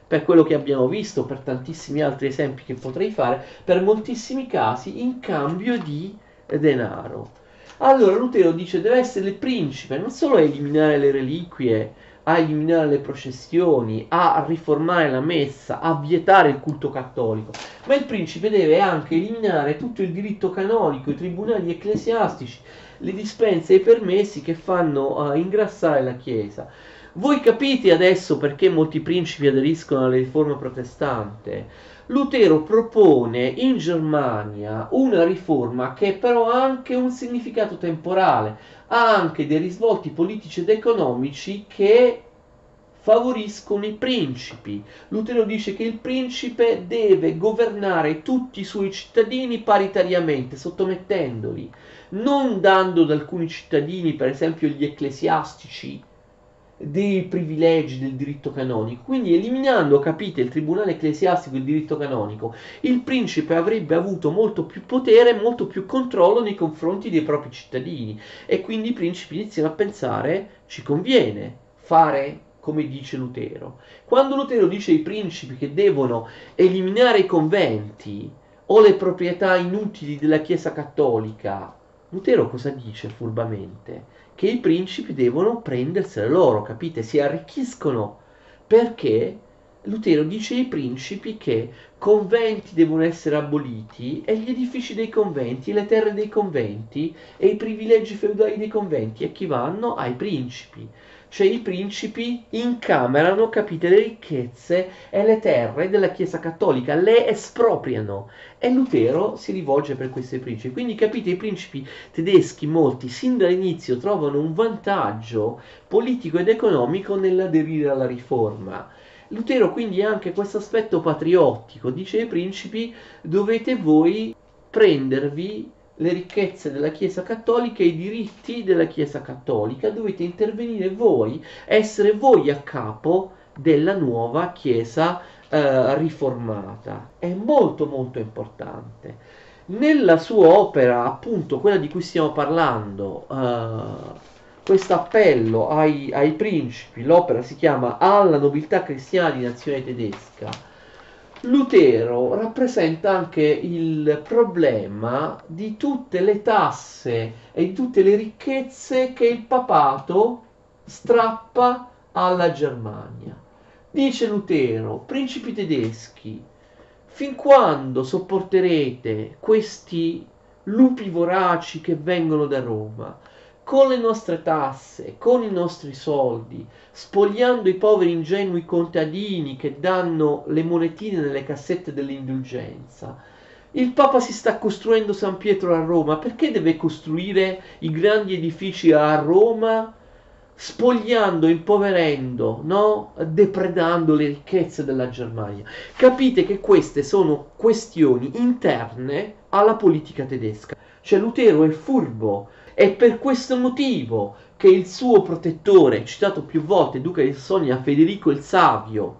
per quello che abbiamo visto, per tantissimi altri esempi che potrei fare, per moltissimi casi in cambio di denaro. Allora Lutero dice deve essere il principe, non solo eliminare le reliquie, a eliminare le processioni, a riformare la messa, a vietare il culto cattolico, ma il principe deve anche eliminare tutto il diritto canonico, i tribunali ecclesiastici, le dispense e i permessi che fanno uh, ingrassare la Chiesa. Voi capite adesso perché molti principi aderiscono alla riforma protestante? Lutero propone in Germania una riforma che però ha anche un significato temporale, ha anche dei risvolti politici ed economici che favoriscono i principi. Lutero dice che il principe deve governare tutti i suoi cittadini paritariamente, sottomettendoli, non dando ad alcuni cittadini, per esempio gli ecclesiastici, dei privilegi del diritto canonico. Quindi eliminando, capite, il tribunale ecclesiastico e il diritto canonico, il principe avrebbe avuto molto più potere, molto più controllo nei confronti dei propri cittadini e quindi i principi iniziano a pensare ci conviene fare come dice Lutero. Quando Lutero dice ai principi che devono eliminare i conventi o le proprietà inutili della Chiesa cattolica, Lutero cosa dice furbamente? Che i principi devono prendersene loro, capite? Si arricchiscono perché Lutero dice ai principi che conventi devono essere aboliti e gli edifici dei conventi, le terre dei conventi e i privilegi feudali dei conventi a chi vanno? Ai principi cioè i principi incamerano, capite, le ricchezze e le terre della Chiesa Cattolica, le espropriano e Lutero si rivolge per questi principi. Quindi capite, i principi tedeschi, molti, sin dall'inizio trovano un vantaggio politico ed economico nell'aderire alla riforma. Lutero quindi ha anche questo aspetto patriottico, dice ai principi dovete voi prendervi le ricchezze della Chiesa Cattolica e i diritti della Chiesa Cattolica, dovete intervenire voi, essere voi a capo della nuova Chiesa eh, riformata. È molto molto importante. Nella sua opera, appunto quella di cui stiamo parlando, eh, questo appello ai, ai principi, l'opera si chiama Alla nobiltà cristiana di nazione tedesca, Lutero rappresenta anche il problema di tutte le tasse e di tutte le ricchezze che il papato strappa alla Germania. Dice Lutero, principi tedeschi, fin quando sopporterete questi lupi voraci che vengono da Roma? Con le nostre tasse, con i nostri soldi, spogliando i poveri ingenui contadini che danno le monetine nelle cassette dell'indulgenza. Il Papa si sta costruendo San Pietro a Roma, perché deve costruire i grandi edifici a Roma? spogliando, impoverendo, no? depredando le ricchezze della Germania. Capite che queste sono questioni interne alla politica tedesca. Cioè Lutero è furbo, è per questo motivo che il suo protettore, citato più volte, duca di Sassonia Federico il Savio,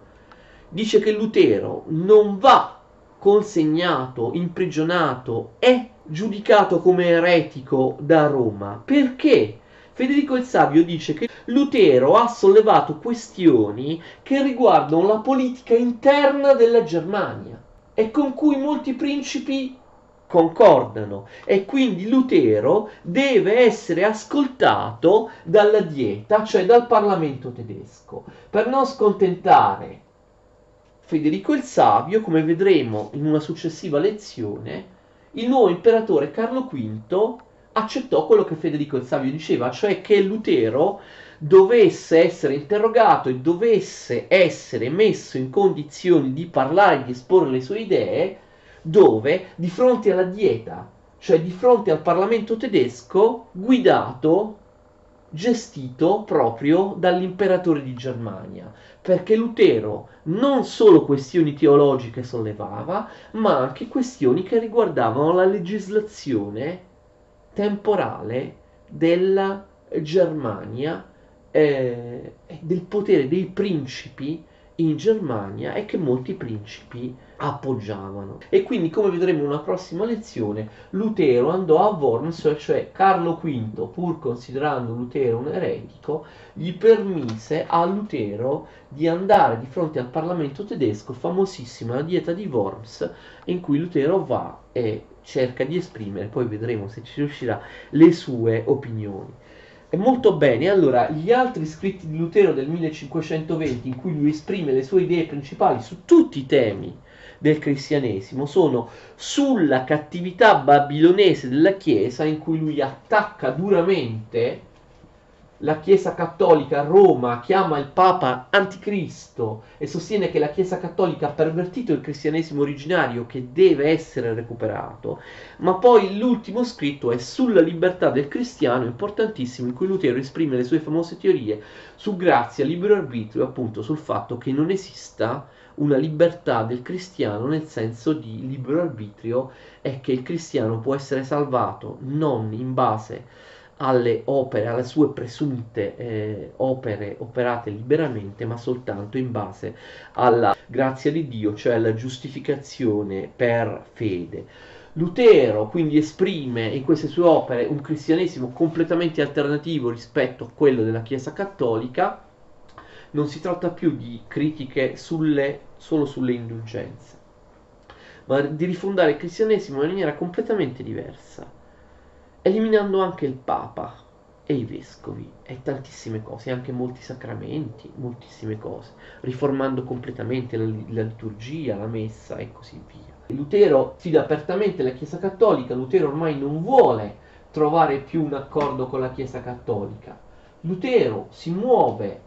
dice che Lutero non va consegnato, imprigionato e giudicato come eretico da Roma. Perché? Federico il Savio dice che Lutero ha sollevato questioni che riguardano la politica interna della Germania e con cui molti principi concordano. E quindi Lutero deve essere ascoltato dalla dieta, cioè dal Parlamento tedesco, per non scontentare Federico il Savio, come vedremo in una successiva lezione, il nuovo imperatore Carlo V accettò quello che Federico il Savio diceva, cioè che Lutero dovesse essere interrogato e dovesse essere messo in condizioni di parlare e di esporre le sue idee, dove di fronte alla dieta, cioè di fronte al Parlamento tedesco, guidato, gestito proprio dall'imperatore di Germania, perché Lutero non solo questioni teologiche sollevava, ma anche questioni che riguardavano la legislazione temporale della Germania, eh, del potere dei principi in Germania e che molti principi appoggiavano. E quindi, come vedremo in una prossima lezione, Lutero andò a Worms, cioè Carlo V, pur considerando Lutero un eretico, gli permise a Lutero di andare di fronte al Parlamento tedesco, famosissima la dieta di Worms, in cui Lutero va e cerca di esprimere, poi vedremo se ci riuscirà, le sue opinioni. Molto bene, allora gli altri scritti di Lutero del 1520 in cui lui esprime le sue idee principali su tutti i temi del cristianesimo sono sulla cattività babilonese della Chiesa in cui lui attacca duramente la Chiesa cattolica a Roma chiama il Papa anticristo e sostiene che la Chiesa cattolica ha pervertito il cristianesimo originario che deve essere recuperato, ma poi l'ultimo scritto è sulla libertà del cristiano, importantissimo, in cui Lutero esprime le sue famose teorie su grazia, libero arbitrio, appunto sul fatto che non esista una libertà del cristiano nel senso di libero arbitrio e che il cristiano può essere salvato non in base alle opere, alle sue presunte eh, opere operate liberamente, ma soltanto in base alla grazia di Dio, cioè alla giustificazione per fede. Lutero quindi esprime in queste sue opere un cristianesimo completamente alternativo rispetto a quello della Chiesa cattolica. Non si tratta più di critiche sulle, solo sulle indulgenze, ma di rifondare il cristianesimo in maniera completamente diversa eliminando anche il Papa e i vescovi e tantissime cose, anche molti sacramenti, moltissime cose, riformando completamente la, la liturgia, la messa e così via. Lutero sfida apertamente la Chiesa Cattolica, Lutero ormai non vuole trovare più un accordo con la Chiesa Cattolica. Lutero si muove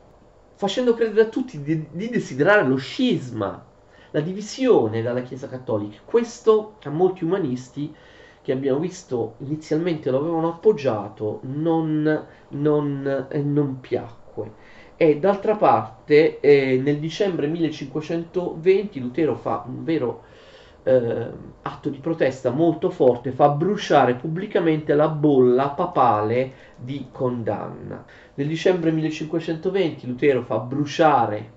facendo credere a tutti di, di desiderare lo scisma, la divisione dalla Chiesa Cattolica. Questo a molti umanisti che abbiamo visto inizialmente lo avevano appoggiato non, non, eh, non piacque. E d'altra parte eh, nel dicembre 1520 Lutero fa un vero eh, atto di protesta molto forte, fa bruciare pubblicamente la bolla papale di condanna. Nel dicembre 1520 Lutero fa bruciare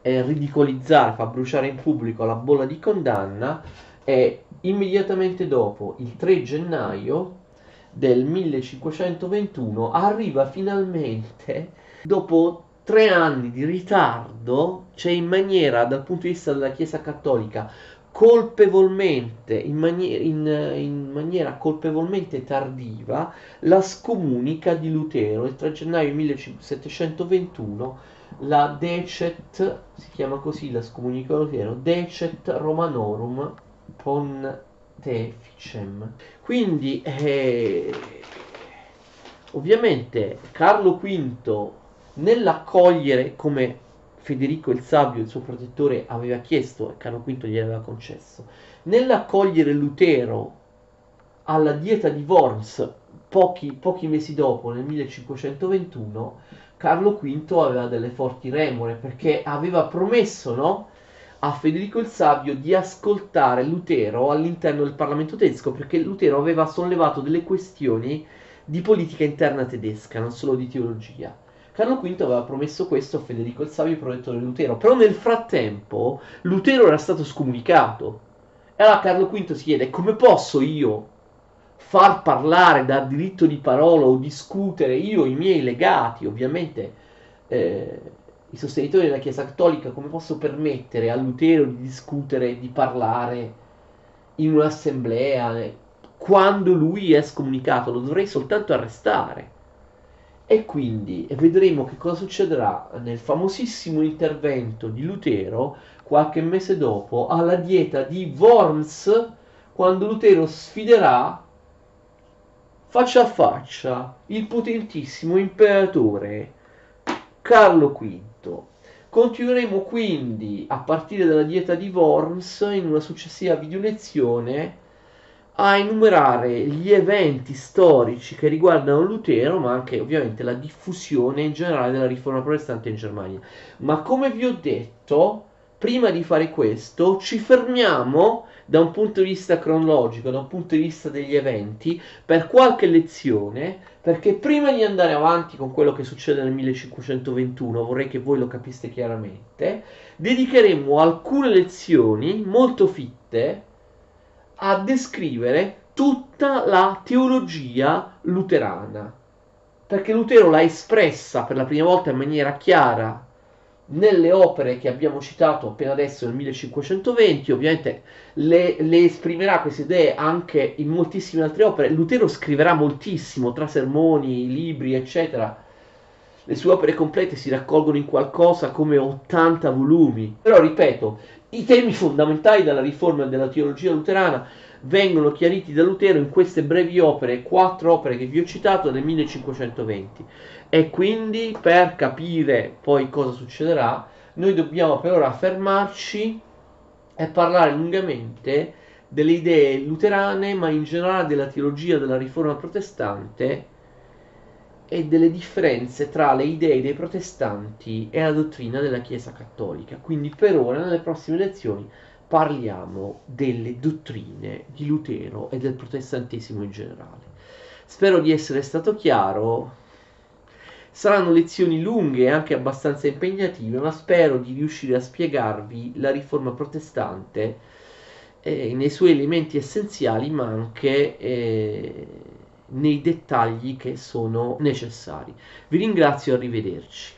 e ridicolizzare, fa bruciare in pubblico la bolla di condanna e immediatamente dopo, il 3 gennaio del 1521, arriva finalmente, dopo tre anni di ritardo, cioè in maniera, dal punto di vista della Chiesa Cattolica, colpevolmente, in, maniera, in, in maniera colpevolmente tardiva, la scomunica di Lutero, il 3 gennaio 1721, la Decet, si chiama così la scomunica di Lutero, Decet Romanorum, Ponteficem. Quindi, eh, ovviamente, Carlo V, nell'accogliere come Federico il Savio, il suo protettore, aveva chiesto e Carlo V gli aveva concesso, nell'accogliere Lutero alla dieta di Worms pochi, pochi mesi dopo, nel 1521, Carlo V aveva delle forti remore perché aveva promesso, no? A Federico il Savio di ascoltare Lutero all'interno del Parlamento tedesco perché Lutero aveva sollevato delle questioni di politica interna tedesca, non solo di teologia. Carlo V aveva promesso questo a Federico il Savio, protettore di Lutero, però nel frattempo Lutero era stato scomunicato. E allora Carlo V si chiede come posso io far parlare, dar diritto di parola o discutere io i miei legati, ovviamente eh, i sostenitori della Chiesa Cattolica, come posso permettere a Lutero di discutere, di parlare in un'assemblea quando lui è scomunicato? Lo dovrei soltanto arrestare. E quindi vedremo che cosa succederà nel famosissimo intervento di Lutero qualche mese dopo alla dieta di Worms quando Lutero sfiderà faccia a faccia il potentissimo imperatore Carlo V. Continueremo quindi a partire dalla dieta di Worms in una successiva video lezione a enumerare gli eventi storici che riguardano Lutero, ma anche ovviamente la diffusione in generale della riforma protestante in Germania. Ma come vi ho detto, prima di fare questo ci fermiamo da un punto di vista cronologico, da un punto di vista degli eventi, per qualche lezione, perché prima di andare avanti con quello che succede nel 1521, vorrei che voi lo capiste chiaramente, dedicheremo alcune lezioni molto fitte a descrivere tutta la teologia luterana, perché Lutero l'ha espressa per la prima volta in maniera chiara nelle opere che abbiamo citato appena adesso nel 1520, ovviamente le, le, esprimerà queste idee anche in moltissime altre opere. Lutero scriverà moltissimo tra sermoni, libri, eccetera. Le sue opere complete si raccolgono in qualcosa come 80 volumi. Però ripeto, i temi fondamentali della riforma della teologia luterana vengono chiariti da Lutero in queste brevi opere, quattro opere che vi ho citato nel 1520. E quindi per capire poi cosa succederà, noi dobbiamo per ora fermarci e parlare lungamente delle idee luterane, ma in generale della teologia della riforma protestante e delle differenze tra le idee dei protestanti e la dottrina della Chiesa cattolica. Quindi per ora, nelle prossime lezioni, parliamo delle dottrine di Lutero e del protestantesimo in generale. Spero di essere stato chiaro. Saranno lezioni lunghe e anche abbastanza impegnative, ma spero di riuscire a spiegarvi la riforma protestante eh, nei suoi elementi essenziali, ma anche eh, nei dettagli che sono necessari. Vi ringrazio arrivederci.